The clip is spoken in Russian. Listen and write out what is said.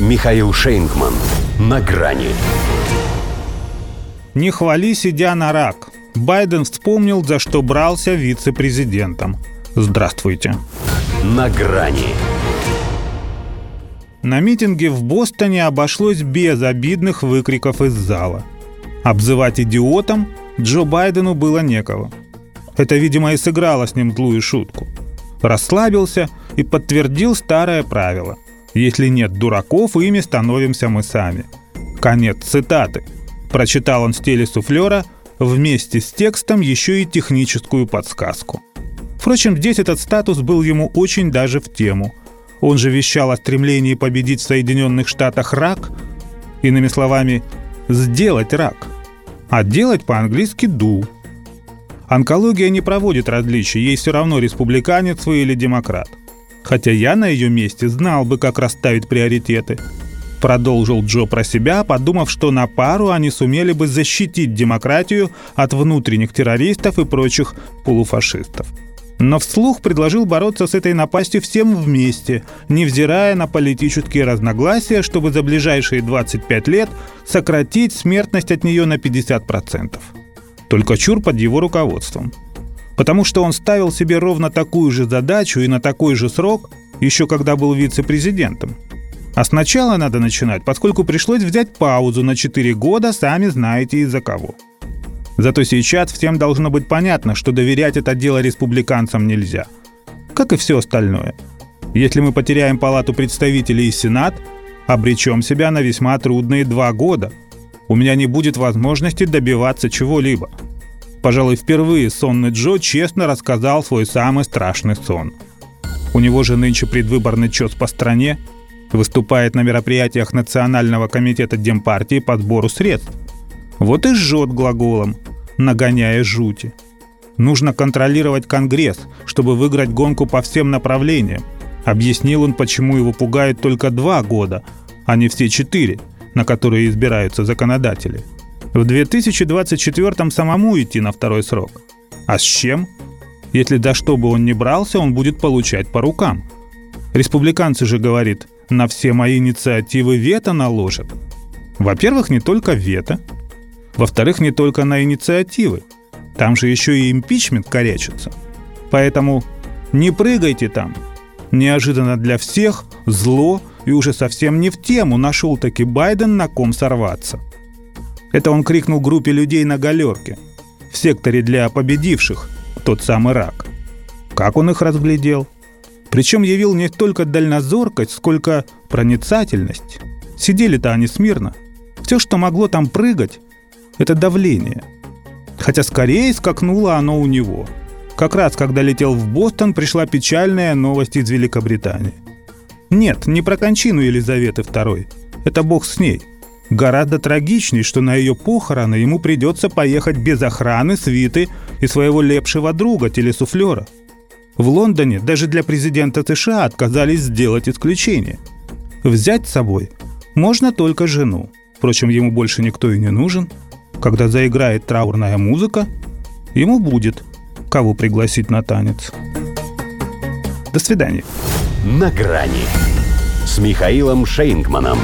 Михаил Шейнгман. На грани. Не хвали, сидя на рак. Байден вспомнил, за что брался вице-президентом. Здравствуйте. На грани. На митинге в Бостоне обошлось без обидных выкриков из зала. Обзывать идиотом Джо Байдену было некого. Это, видимо, и сыграло с ним злую шутку. Расслабился и подтвердил старое правило. Если нет дураков, ими становимся мы сами. Конец цитаты. Прочитал он в стиле суфлера вместе с текстом еще и техническую подсказку. Впрочем, здесь этот статус был ему очень даже в тему. Он же вещал о стремлении победить в Соединенных Штатах рак, иными словами, сделать рак. А делать по-английски «do». Онкология не проводит различий, ей все равно республиканец вы или демократ. Хотя я на ее месте знал бы, как расставить приоритеты. Продолжил Джо про себя, подумав, что на пару они сумели бы защитить демократию от внутренних террористов и прочих полуфашистов. Но вслух предложил бороться с этой напастью всем вместе, невзирая на политические разногласия, чтобы за ближайшие 25 лет сократить смертность от нее на 50%. Только чур под его руководством. Потому что он ставил себе ровно такую же задачу и на такой же срок, еще когда был вице-президентом. А сначала надо начинать, поскольку пришлось взять паузу на 4 года, сами знаете из-за кого. Зато сейчас всем должно быть понятно, что доверять это дело республиканцам нельзя. Как и все остальное. Если мы потеряем Палату представителей и Сенат, обречем себя на весьма трудные два года. У меня не будет возможности добиваться чего-либо. Пожалуй, впервые сонный Джо честно рассказал свой самый страшный сон. У него же нынче предвыборный чес по стране, выступает на мероприятиях Национального комитета Демпартии по сбору средств. Вот и жжет глаголом, нагоняя жути. Нужно контролировать Конгресс, чтобы выиграть гонку по всем направлениям. Объяснил он, почему его пугают только два года, а не все четыре, на которые избираются законодатели. В 2024 самому идти на второй срок. А с чем? Если до что бы он ни брался, он будет получать по рукам. Республиканцы же, говорит, на все мои инициативы вето наложат. Во-первых, не только вето. Во-вторых, не только на инициативы. Там же еще и импичмент корячится. Поэтому не прыгайте там. Неожиданно для всех, зло и уже совсем не в тему нашел таки Байден на ком сорваться. Это он крикнул группе людей на галерке. В секторе для победивших, тот самый рак. Как он их разглядел? Причем явил не только дальнозоркость, сколько проницательность. Сидели-то они смирно. Все, что могло там прыгать, это давление. Хотя скорее скакнуло оно у него. Как раз когда летел в Бостон, пришла печальная новость из Великобритании. Нет, не про кончину Елизаветы II. Это бог с ней. Гораздо трагичней, что на ее похороны ему придется поехать без охраны, свиты и своего лепшего друга, телесуфлера. В Лондоне даже для президента США отказались сделать исключение. Взять с собой можно только жену. Впрочем, ему больше никто и не нужен – когда заиграет траурная музыка, ему будет кого пригласить на танец. До свидания. На грани с Михаилом Шейнгманом.